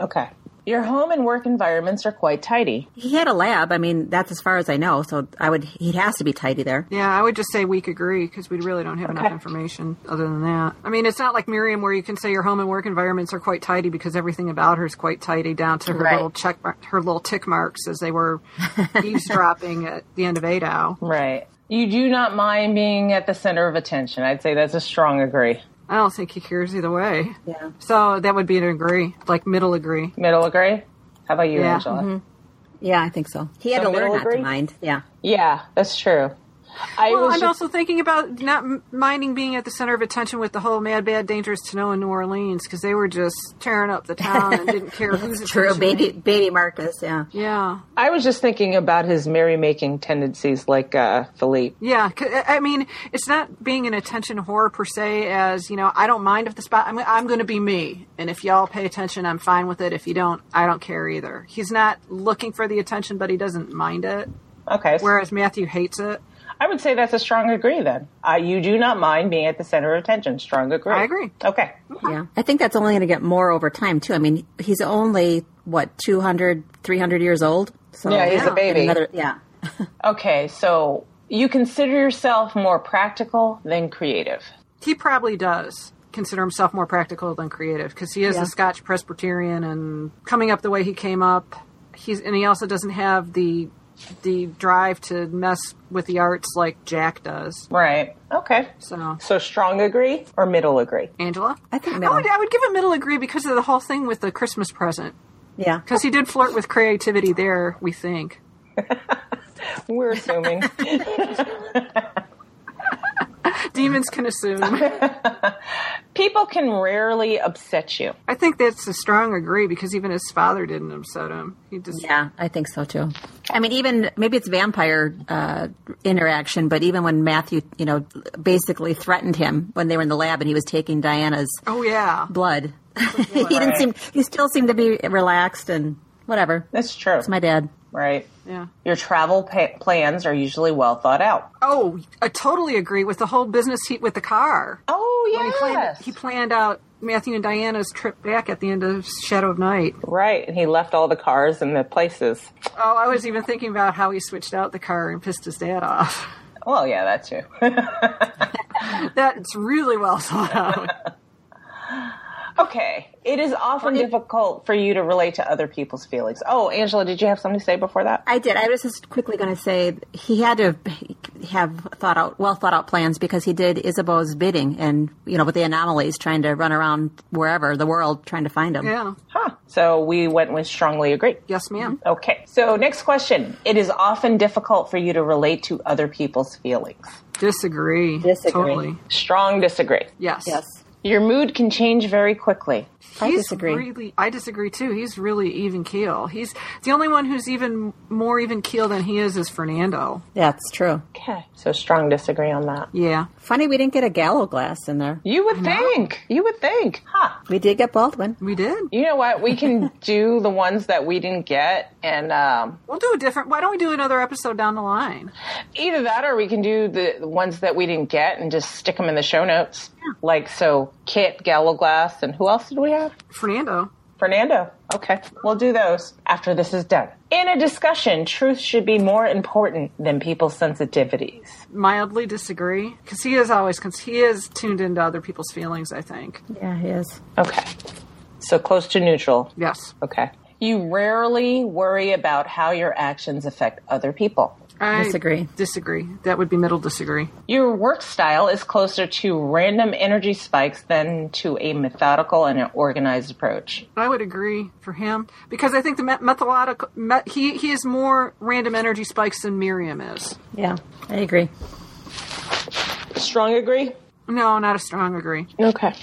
Okay. Your home and work environments are quite tidy. he had a lab. I mean, that's as far as I know. So I would. He has to be tidy there. Yeah, I would just say weak agree because we really don't have enough information other than that. I mean, it's not like Miriam where you can say your home and work environments are quite tidy because everything about her is quite tidy down to her Right. little check, mark, her little tick marks as they were eavesdropping at the end of ADOW. Right. You do not mind being at the center of attention. I'd say that's a strong agree. I don't think he cares either way. Yeah. So that would be an agree, like middle agree. Middle agree? How about you, Yeah. Angela? Mm-hmm. Yeah, I think so. He had So to learn middle not agree? to mind. Yeah. Yeah, that's true. I Well, was I'm just- also thinking about not m- minding being at the center of attention with the whole Mad, Bad, Dangerous to Know in New Orleans because they were just tearing up the town and didn't care who's True. attention- Baby, baby Marcus. Yeah. Yeah. I was just thinking about his merrymaking tendencies like uh, Philippe. Yeah, I mean, it's not being an attention whore per se. As you know, I don't mind if the spot. I'm, I'm going to be me, and if y'all pay attention, I'm fine with it. If you don't, I don't care either. He's not looking for the attention, but he doesn't mind it. Okay. Whereas Matthew hates it. I would say that's a strong agree then. Uh, you do not mind being at the center of attention. Strong agree. I agree. Okay. Yeah. I think that's only going to get more over time too. I mean, he's only what 200, 300 years old. So Yeah, he's a baby. Another, yeah. Okay, so you consider yourself more practical than creative. He probably does consider himself more practical than creative because he is Yeah. a Scotch Presbyterian and coming up the way he came up. He's and he also doesn't have the the drive to mess with the arts like Jack does. Right. Okay. So So strong agree or middle agree? Angela? I think I would, I would give a middle agree because of the whole thing with the Christmas present. Yeah. Because he did flirt with creativity there, we think. We're assuming. Demons can assume. People can rarely upset you. I think that's a strong agree because even his father didn't upset him. He just Yeah, I think so too. I mean, even maybe it's vampire uh, interaction, but even when Matthew, you know, basically threatened him when they were in the lab and he was taking Diana's Oh yeah. blood, he didn't seem. He still seemed to be relaxed and whatever. That's true. It's my dad. Right. Yeah. Your travel pa- plans are usually well thought out. Oh, I totally agree with the whole business heat with the car. Oh, When he planned, he planned out Matthew and Diana's trip back at the end of Shadow of Night. Right. And he left all the cars in the places. Oh, I was even thinking about how he switched out the car and pissed his dad off. Well, yeah, that too. That's really well thought out. okay. It is often difficult for you to relate to other people's feelings. Oh, Angela, did you have something to say before that? I did. I was just quickly going to say he had to have thought out, well thought out plans because he did Isabeau's bidding, and you know, with the anomalies, trying to run around wherever the world trying to find him. Yeah. Huh. So we went with strongly agree. Yes, ma'am. Okay. So next question. It is often difficult for you to relate to other people's feelings. Disagree. Disagree. Totally. Strong disagree. Yes. Yes, Your mood can change very quickly. I He's disagree. Really, I disagree too. He's really even keel. He's the only one who's even more even keel than he is is Fernando. Yeah, that's true. Okay. So strong disagree on that. Yeah. Funny we didn't get a Gallowglass in there. You would think. You would think. Huh. We did get Baldwin. We did. You know what? We can do the ones that we didn't get, and um, We'll do a different. Why don't we do another episode down the line? either that or we can do the, the ones that we didn't get and just stick them in the show notes. Like so, Kit, Gallowglass, and who else did we have? Fernando. Fernando. Okay, we'll do those after this is done. In a discussion, truth should be more important than people's sensitivities. Mildly disagree because he is always cons- he is tuned into other people's feelings. I think. Yeah, he is. Okay, so close to neutral. Yes. Okay. You rarely worry about how your actions affect other people. I Disagree. Disagree. That would be middle disagree. Your work style is closer to random energy spikes than to a methodical and an organized approach. I would agree for him because I think the methodical me- he he is more random energy spikes than Miriam is. Yeah, I agree. Strong agree? No, not a strong agree. Okay.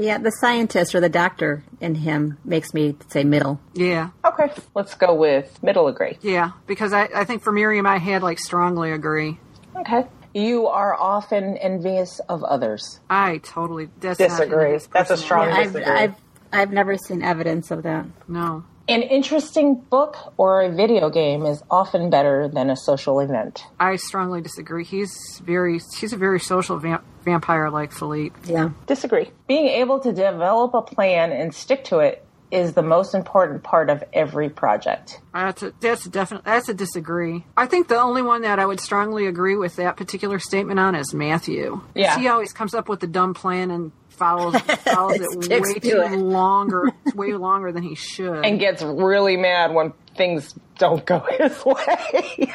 Yeah, the scientist or the doctor in him makes me say middle. Yeah, Okay. Let's go with middle agree. yeah. Because I I think for Miriam I had like strongly agree. Okay. You are often envious of others. I totally that's not Disagree. his That's a personality. strong- I've, disagree. I've I've never seen evidence of that. No. An interesting book or a video game is often better than a social event. I strongly disagree. He's very he's a very social vamp- vampire like Philippe. Yeah, Disagree. Being able to develop a plan and stick to it is the most important part of every project. That's a that's a definite that's a disagree. I think the only one that I would strongly agree with that particular statement on is Matthew. Yeah. He always comes up with a dumb plan and follows follows it way to too it. longer way longer than he should. And gets really mad when things don't go his way.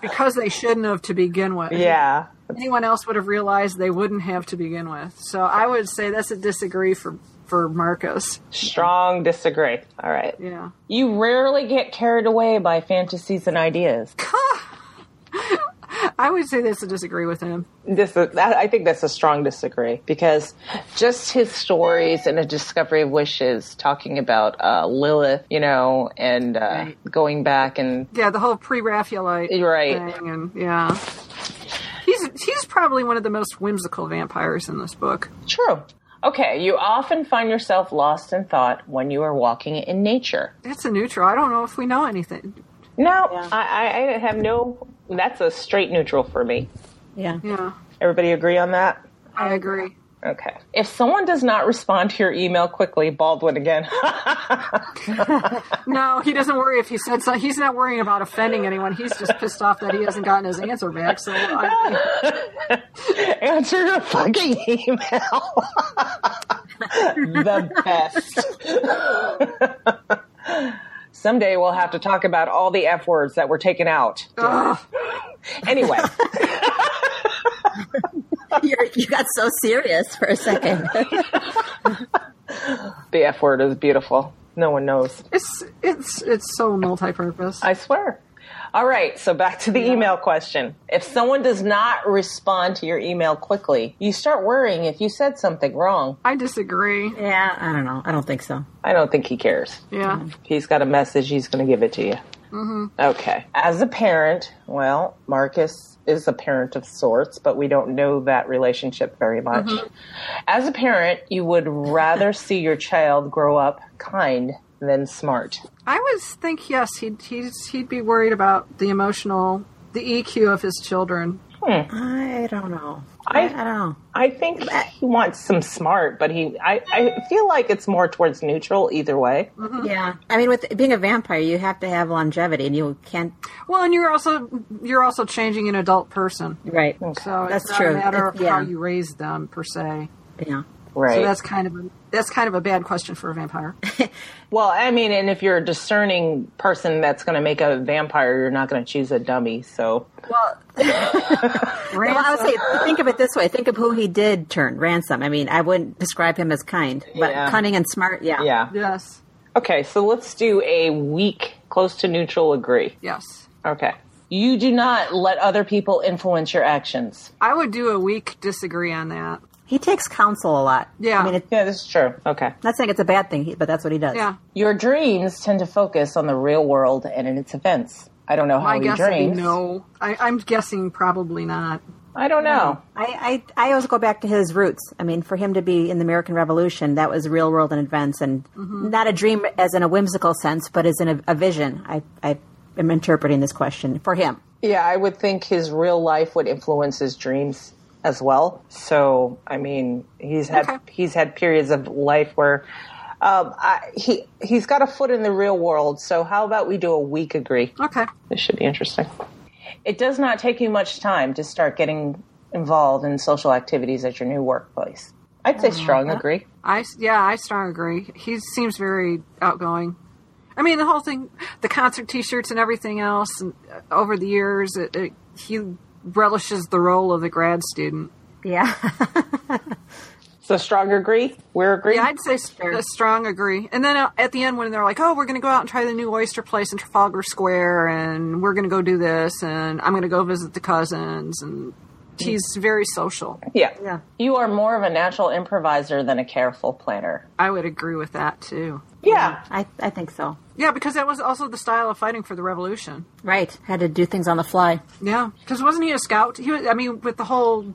because they shouldn't have to begin with. yeah. Anyone else would have realized they wouldn't have to begin with. So I would say that's a disagree for for Marcus. Strong disagree. All right. Yeah. You rarely get carried away by fantasies and ideas. I would say that's a disagree with him. This is, that, I think that's a strong disagree because just his stories and A Discovery of Witches, talking about uh, Lilith, you know, and uh, Right. going back and Yeah, the whole pre-Raphaelite Right. thing, and yeah, he's he's probably one of the most whimsical vampires in this book. true. Okay, you often find yourself lost in thought when you are walking in nature. That's a neutral. I don't know if we know anything. No, I, I I have no. That's a straight neutral for me. yeah. Yeah, Everybody agree on that? I agree. Okay. If someone does not respond to your email quickly, Baldwin again. No, he doesn't worry if he said so. He's not worrying about offending anyone. He's just pissed off that he hasn't gotten his answer back. So I, Answer your fucking email. the best. Someday we'll have to talk about all the F words that were taken out. Anyway, You're, you got so serious for a second. the F word is beautiful. No one knows. it's it's it's so multi-purpose. I swear. All right, so back to the email question. If someone does not respond to your email quickly, you start worrying if you said something wrong. I disagree. yeah, I don't know. I don't think so. I don't think he cares. Yeah. If he's got a message, he's going to give it to you. Mm-hmm. Okay. As a parent, well, Marcus is a parent of sorts, but we don't know that relationship very much. As a parent, you would rather see your child grow up kind than smart. I would think yes, he'd he's, he'd be worried about the emotional, the EQ of his children. Hmm. I don't know. I- I, I don't know. I think he wants some smart, but he I, I feel like it's more towards neutral either way. Mm-hmm. Yeah, I mean, with being a vampire, you have to have longevity, and you can't. Well, and you're also you're also changing an adult person, Right. so That's it's not true. a matter of yeah. how you raise them per se. Yeah. Right. So that's kind of a that's kind of a bad question for a vampire. well, I mean, and if you're a discerning person that's going to make a vampire, you're not going to choose a dummy. So well, Well, I would say, think of it this way: think of who he did turn Ransome. I mean, I wouldn't describe him as kind, but Yeah. cunning and smart. Yeah. yeah. yes, Okay, so let's do a weak, close to neutral agree. yes. Okay. You do not let other people influence your actions. I would do a weak disagree on that. He takes counsel a lot. Yeah. I mean, it's Yeah, this is true. Okay. not saying it's a bad thing, but that's what he does. Yeah, Your dreams tend to focus on the real world and in its events. I don't know how my he guess dreams. no. I, I'm guessing probably not. I don't know. I, I, I always go back to his roots. I mean, for him to be in the American Revolution, that was real world and events, and mm-hmm. not a dream as in a whimsical sense, but as in a, a vision. I, I am interpreting this question for him. Yeah, I would think his real life would influence his dreams as well. So, I mean, he's had Okay. he's had periods of life where Um, I, he he's got a foot in the real world. So how about we do a week agree? Okay. This should be interesting. It does not take you much time to start getting involved in social activities at your new workplace. I'd say strong agree. I yeah, I strong agree. He seems very outgoing. I mean, the whole thing, the concert T-shirts and everything else, and uh, over the years, it, it, he relishes the role of the grad student. Yeah. So strong agree. We're agree. Yeah, I'd say st- a strong agree. And then uh, at the end, when they're like, "Oh, we're going to go out and try the new oyster place in Trafalgar Square, and we're going to go do this, and I'm going to go visit the cousins," and he's very social. yeah. Yeah. You are more of a natural improviser than a careful planner. I would agree with that too. Yeah. I, I think so. Yeah, because that was also the style of fighting for the revolution. Right. Had to do things on the fly. Yeah, because wasn't he a scout? He was. I mean, with the whole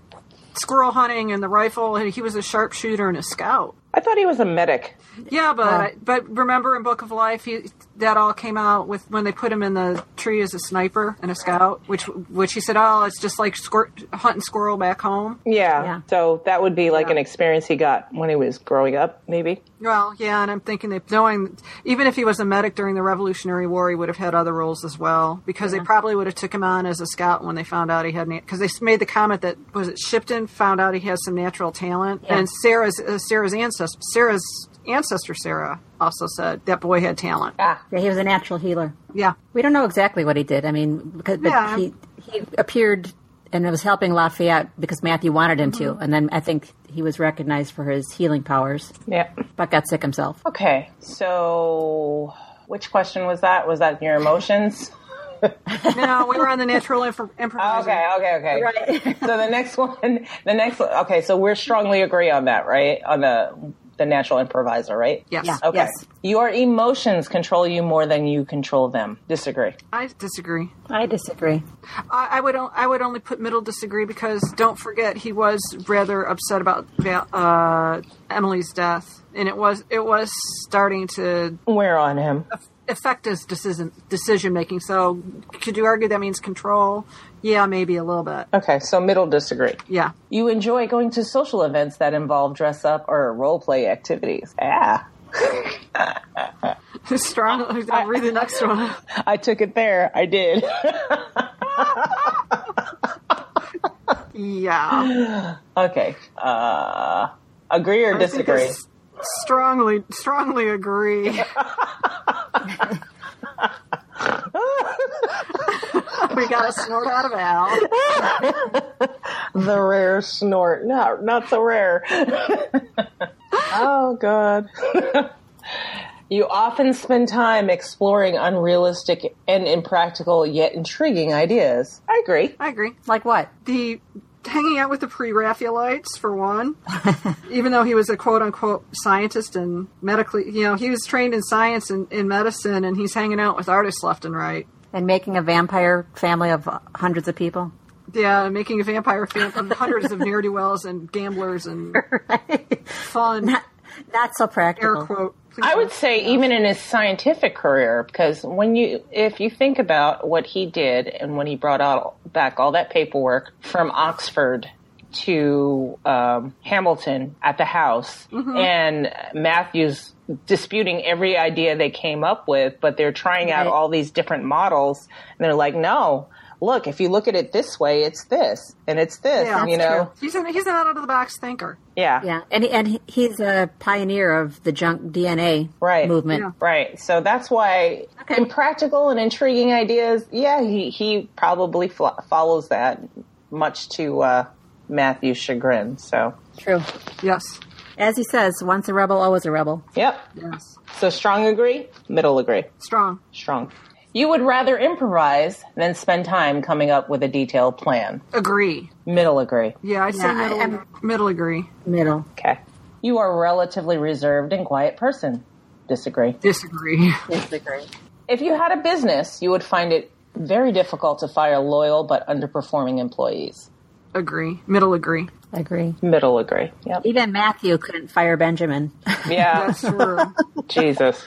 squirrel hunting and the rifle, he was a sharpshooter and a scout. I thought he was a medic. Yeah, but oh. but remember in Book of Life, he, that all came out with when they put him in the tree as a sniper and a scout, which which he said, oh, it's just like squir- hunting squirrel back home. Yeah. Yeah. So that would be like Yeah. an experience he got when he was growing up, maybe. Well, yeah, and I'm thinking that knowing even if he was a medic during the Revolutionary War, he would have had other roles as well because they probably would have took him on as a scout when they found out he had because they made the comment that was it Shipton found out he has some natural talent Yeah. and Sarah's uh, Sarah's ancestor Sarah's ancestor Sarah also said that boy had talent. Ah. Yeah, he was a natural healer. Yeah, We don't know exactly what he did. I mean, because but Yeah. he he appeared and it was helping Lafayette because Matthew wanted him to, and then I think he was recognized for his healing powers, Yeah. but got sick himself. Okay. So which question was that? Was that your emotions? no, we were on the natural inf- improviser. Okay, okay, okay. Right. so the next one, the next okay, so we're strongly agree on that, right? On the the natural improviser, right? Yes. Yeah. Okay. Yes. Your emotions control you more than you control them. Disagree. I disagree. I disagree. I, I would o- I would only put middle disagree because don't forget he was rather upset about uh, Emily's death, and it was it was starting to We're on him. affect his decision decision making. So could you argue that means control? Yeah, maybe a little bit. Okay, so middle disagree. Yeah. You enjoy going to social events that involve dress up or role play activities. Yeah. Strong. I'll read the next one. I took it there. I did. Yeah. okay. Uh, agree or disagree? Strongly, strongly agree. we got a snort out of Al. The rare snort. Not not so rare. oh god. you often spend time exploring unrealistic and impractical yet intriguing ideas. I agree. I agree. Like what? The hanging out with the pre-Raphaelites for one, even though he was a quote unquote scientist and medically, you know, he was trained in science and in medicine, and he's hanging out with artists left and right. And making a vampire family of hundreds of people. Yeah, making a vampire family of hundreds of ne'er do wells and gamblers and fun Not so air practical. quote. I would say even in his scientific career, because when you, if you think about what he did and when he brought out back all that paperwork from Oxford to um, Hamilton at the house, and Matthews disputing every idea they came up with, but they're trying out Right. all these different models, and they're like, no. Look, if you look at it this way, it's this, and it's this, Yeah, and you know, true. He's an, he's an out of the box thinker. yeah, Yeah, and and he's a pioneer of the junk DNA Right. movement. Yeah. Right. So that's why Okay. impractical and intriguing ideas, yeah, he, he probably fl- follows that much to uh, Matthew's chagrin. So, True. Yes. As he says, once a rebel, always a rebel. yep. Yes. So strong agree, middle agree. Strong. Strong. You would rather improvise than spend time coming up with a detailed plan. Agree. Middle agree. Yeah, I'd say Yeah, middle, I'm- middle agree. Middle. Okay. You are a relatively reserved and quiet person. Disagree. Disagree. Disagree. If you had a business, you would find it very difficult to fire loyal but underperforming employees. Agree. Middle agree. Agree. Middle agree. Yep. Even Matthew couldn't fire Benjamin. Yeah. That's true. Jesus.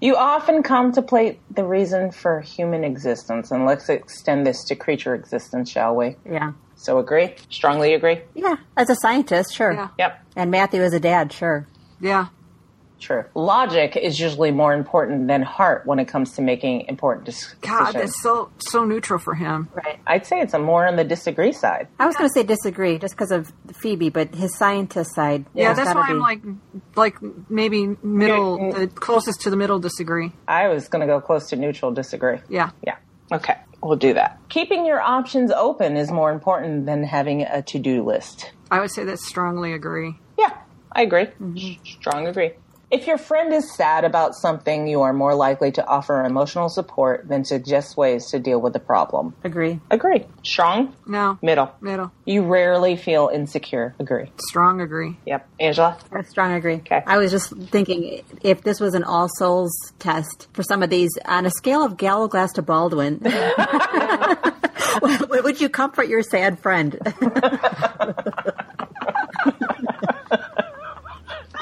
You often contemplate the reason for human existence, and let's extend this to creature existence, shall we? yeah. So agree? Strongly agree? Yeah. As a scientist, sure. Yeah. Yep. And Matthew as a dad, sure. Yeah. True. Logic is usually more important than heart when it comes to making important decisions. God, decisions. that's so so neutral for him. Right. I'd say it's a more on the disagree side. I was going to say disagree just because of Phoebe, but his scientist side. Yeah, that's that's gotta why I'm like like maybe middle, the closest to the middle disagree. I was going to go close to neutral disagree. Yeah. Yeah. Okay. We'll do that. Keeping your options open is more important than having a to do list. I would say that strongly agree. Yeah, I agree. Mm-hmm. Strong agree. If your friend is sad about something, you are more likely to offer emotional support than suggest ways to deal with the problem. agree. Agree. Strong, No. middle. Middle. You rarely feel insecure. Agree. Strong agree. Yep. Angela? I strong agree. Okay. I was just thinking if this was an all souls test for some of these on a scale of Gallowglass to Baldwin, would you comfort your sad friend?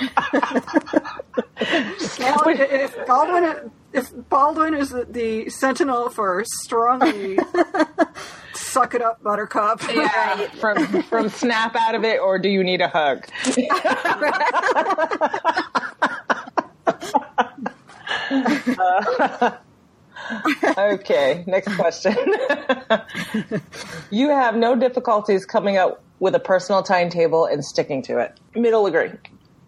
Baldwin, if Baldwin, if Baldwin is the, the sentinel for strongly suck it up, Buttercup. Yeah. from from snap out of it, or do you need a hug? Uh, okay, next question. you have no difficulties coming up with a personal timetable and sticking to it. Middle agree.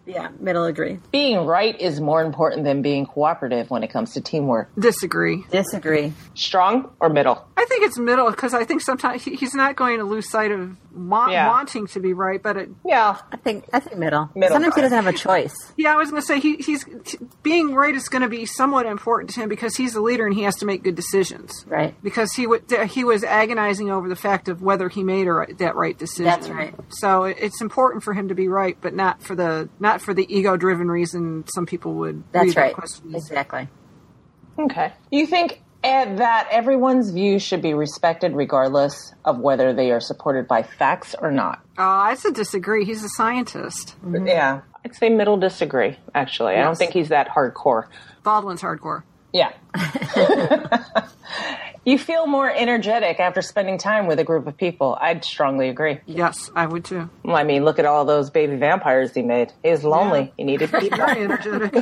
Yeah, middle agree. Being right is more important than being cooperative when it comes to teamwork. Disagree. Disagree. Strong or middle? I think it's middle because I think sometimes he, he's not going to lose sight of wa- Yeah. wanting to be right, but it, Yeah. I think I think middle. Middle. Sometimes he doesn't have a choice. yeah, I was going to say he, he's t- being right is going to be somewhat important to him because he's the leader and he has to make good decisions. Right. Because he would he was agonizing over the fact of whether he made a that right decision. That's right. So it- it's important for him to be right, but not for the not for the ego driven reason some people would. That's read that right. question. Exactly. Okay. You think uh, that everyone's views should be respected regardless of whether they are supported by facts or not? Uh, I said disagree. He's a scientist. Yeah. I'd say middle disagree, actually. I don't think he's that hardcore. Baldwin's hardcore. Yeah. you feel more energetic after spending time with a group of people. I'd strongly agree. Yes, I would too. Well, I mean, look at all those baby vampires he made. He was lonely. He needed people. Very energetic.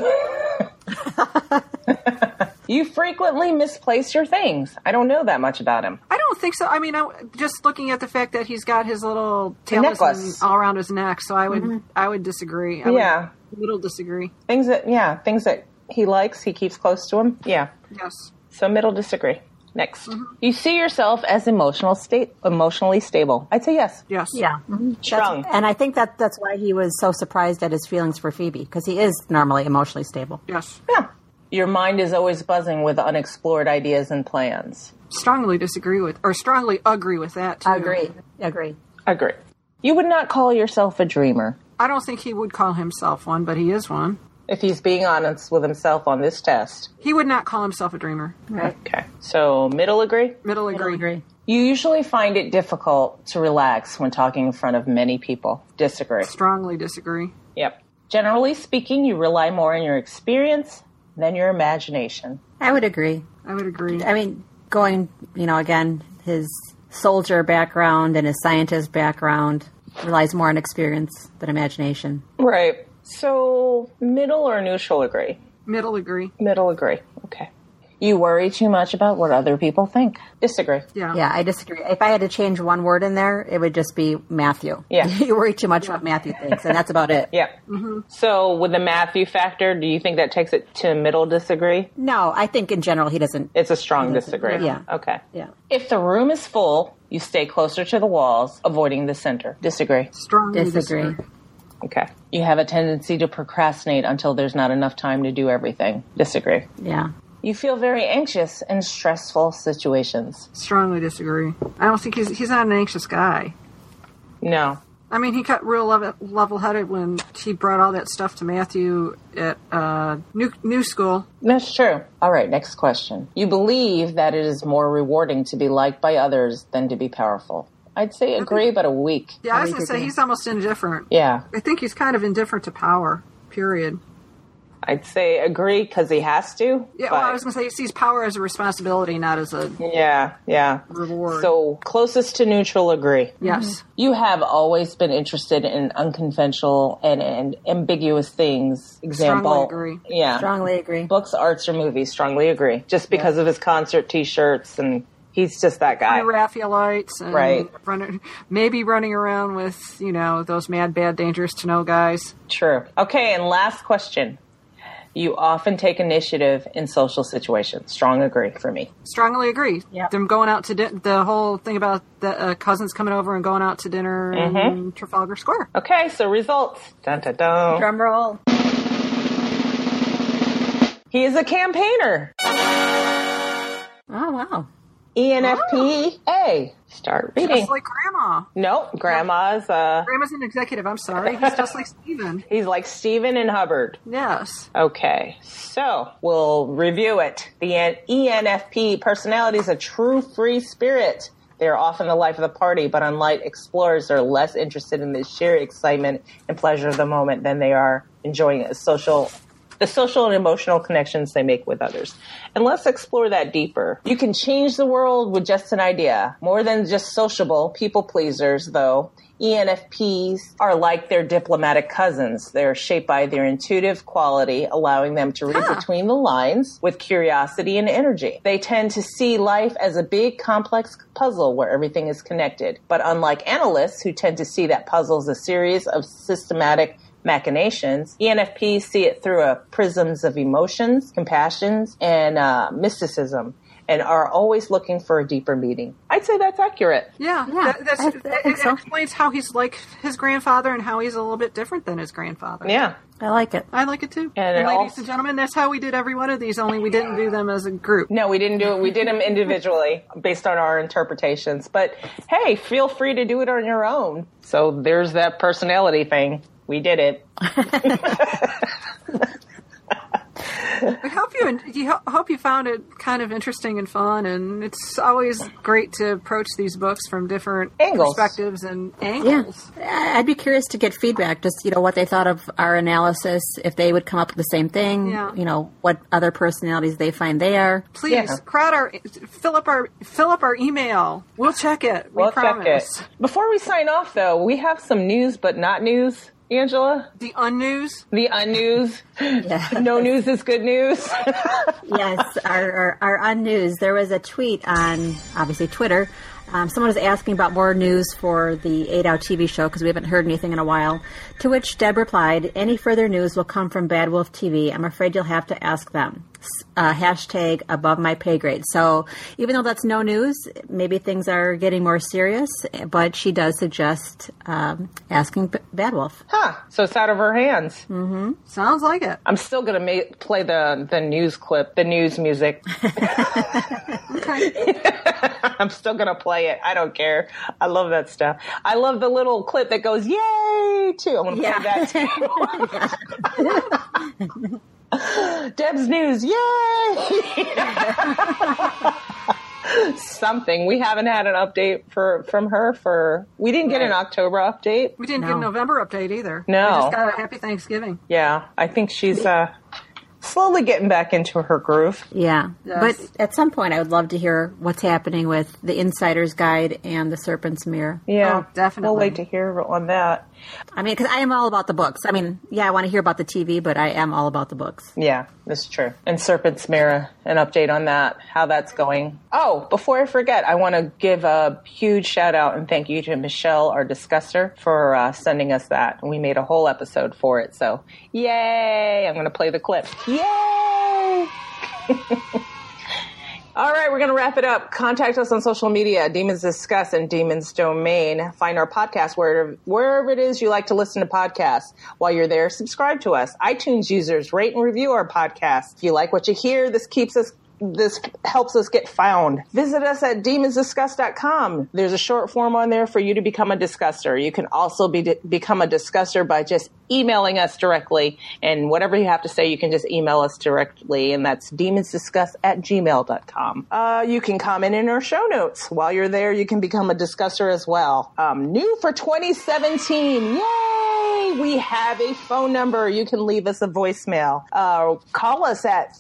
you frequently misplace your things. I don't know that much about him. I don't think so. I mean, I, just looking at the fact that he's got his little talisman necklace. all around his neck, so I would mm-hmm. I would disagree. I Yeah. would little disagree. Things that, yeah, things that he likes, he keeps close to him. Yeah. Yes, So middle disagree. Next. Mm-hmm. You see yourself as emotional state, emotionally stable. I'd say yes. yes, Yeah. Mm-hmm. Strong. And I think that that's why he was so surprised at his feelings for Phoebe because he is normally emotionally stable. yes. Yeah. Your mind is always buzzing with unexplored ideas and plans. Strongly disagree with, or strongly agree with that. Too. Agree. Agree. Agree. You would not call yourself a dreamer. I don't think he would call himself one, but he is one. If he's being honest with himself on this test. He would not call himself a dreamer. Right. Okay. So middle agree? Middle Middle agree. agree. You usually find it difficult to relax when talking in front of many people. Disagree. Strongly disagree. Yep. Generally speaking, you rely more on your experience than your imagination. I would agree. I would agree. I mean, going, you know, again, his soldier background and his scientist background relies more on experience than imagination. Right. So middle or neutral agree? Middle agree. Middle agree. Okay. You worry too much about what other people think. Disagree. Yeah. Yeah, I disagree. If I had to change one word in there, it would just be Matthew. Yeah. you worry too much what Matthew thinks, and that's about it. Yeah. Mm-hmm. So with the Matthew factor, do you think that takes it to middle disagree? No, I think in general he doesn't. It's a strong disagree. Yeah. Okay. Yeah. If the room is full, you stay closer to the walls, avoiding the center. Disagree. Strong Disagree. disagree. Okay. You have a tendency to procrastinate until there's not enough time to do everything. Disagree. Yeah. You feel very anxious in stressful situations. Strongly disagree. I don't think he's he's not an anxious guy. No. I mean, he got real level headed when he brought all that stuff to Matthew at uh, new new school. That's true. All right, next question. You believe that it is more rewarding to be liked by others than to be powerful. I'd say agree, but a weak. Yeah, I was would gonna say he's almost indifferent. Yeah. I think he's kind of indifferent to power. Period. I'd say agree because he has to. Yeah, but- well, I was going to say he sees power as a responsibility, not as a yeah, yeah. reward. So closest to neutral, agree. yes. Mm-hmm. You have always been interested in unconventional and, and ambiguous things. Example, Strongly agree. Yeah, Strongly agree. books, arts, or movies. Strongly agree. Just because of his concert T-shirts, and he's just that guy. Raphaelites and Right. running, maybe running around with you know those mad, bad, dangerous to know guys. True. Okay, and last question. You often take initiative in social situations. Strong agree for me. Strongly agree. Yeah. Them going out to din- the whole thing about the uh, cousins coming over and going out to dinner Mm-hmm. in Trafalgar Square. Okay, so results. Dun, dun, dun. Drum roll. He is a campaigner. Oh wow. ENFP A. Start reading. Just like Grandma. nope, grandma's uh Grandma's an executive. I'm sorry. He's just like Steven. he's like Stephen and Hubbard. Yes. Okay, so we'll review it. The ENFP personality is a true free spirit. They are often the life of the party, but unlike explorers, they're less interested in the sheer excitement and pleasure of the moment than they are enjoying a social the social and emotional connections they make with others. And let's explore that deeper. You can change the world with just an idea. More than just sociable, people pleasers, though, ENFPs are like their diplomatic cousins. They're shaped by their intuitive quality, allowing them to read Huh. between the lines with curiosity and energy. They tend to see life as a big, complex puzzle where everything is connected. But unlike analysts who tend to see that puzzle as a series of systematic machinations, ENFPs see it through a prisms of emotions, compassions, and uh, mysticism, and are always looking for a deeper meaning. I'd say that's accurate. Yeah. Yeah, that, that's, I- I it, so. explains how he's like his grandfather and how he's a little bit different than his grandfather. Yeah. I like it. I like it too. And it ladies also- and gentlemen, that's how we did every one of these, only we didn't do them as a group. No, we didn't do it. We did them individually based on our interpretations. But hey, feel free to do it on your own. So there's that personality thing. We did it. We hope you, you hope you found it kind of interesting and fun, and it's always great to approach these books from different Angles. perspectives and angles. Yeah. I'd be curious to get feedback. Just you know what they thought of our analysis. If they would come up with the same thing. Yeah. You know what other personalities they find they are. Please Yeah. crowd our fill up our fill up our email. We'll check it. We We'll promise. check it. Before we sign off, though, we have some news, but not news. Angela, The unnews. the unnews. Yeah. no news is good news. yes, our, our, our unnews. There was a tweet on, obviously, Twitter. Um, someone was asking about more news for the ADOW TV show because we haven't heard anything in a while. To which Deb replied, Any further news will come from Bad Wolf TV. I'm afraid you'll have to ask them. S- Uh, hashtag above my pay grade. So even though that's no news, maybe things are getting more serious, but she does suggest um, asking B- Bad Wolf. huh. So it's out of her hands. Mm-hmm. Sounds like it. I'm still going to ma- play the, the news clip, the news music. I'm still gonna play it. I don't care. I love that stuff. I love the little clip that goes "Yay!" too. I'm gonna Yeah. play that too. Deb's news, yay! Something we haven't had an update for from her for. We didn't get an October update. We didn't No. get a November update either. No. We just got a happy Thanksgiving. Yeah, I think she's uh, slowly getting back into her groove. Yeah. Yes. But at some point, I would love to hear what's happening with the Insider's Guide and the Serpent's Mirror. Yeah, Oh, definitely. We'll wait to hear on that. I mean, because I am all about the books. I mean, yeah, I want to hear about the TV, but I am all about the books. Yeah, that's true. And Serpent's Mirror, an update on that, how that's going. Oh, before I forget, I want to give a huge shout out and thank you to Michelle, our discusser, for uh, sending us that. We made a whole episode for it. So, yay! I'm going to play the clip. Yay! All right, we're going to wrap it up. Contact us on social media, Demons Discuss and Demons Domain. Find our podcast wherever, wherever it is you like to listen to podcasts. While you're there, subscribe to us. iTunes users, rate and review our podcast. If you like what you hear, this keeps us this helps us get found. Visit us at demonsdiscuss.com. There's a short form on there for you to become a discusser. You can also be, become a discusser by just emailing us directly. And whatever you have to say, you can just email us directly. And that's demonsdiscuss at gmail.com. Uh, you can comment in our show notes. While you're there, you can become a discusser as well. Um, new for 2017. Yay! we have a phone number. You can leave us a voicemail. Uh, call us at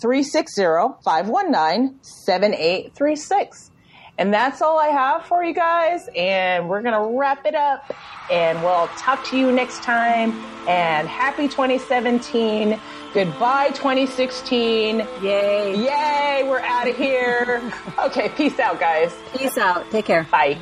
360-519-7836. And that's all I have for you guys. And we're going to wrap it up. And we'll talk to you next time. And happy 2017. Goodbye 2016. Yay. Yay. We're out of here. okay. Peace out, guys. Peace out. Take care. Bye.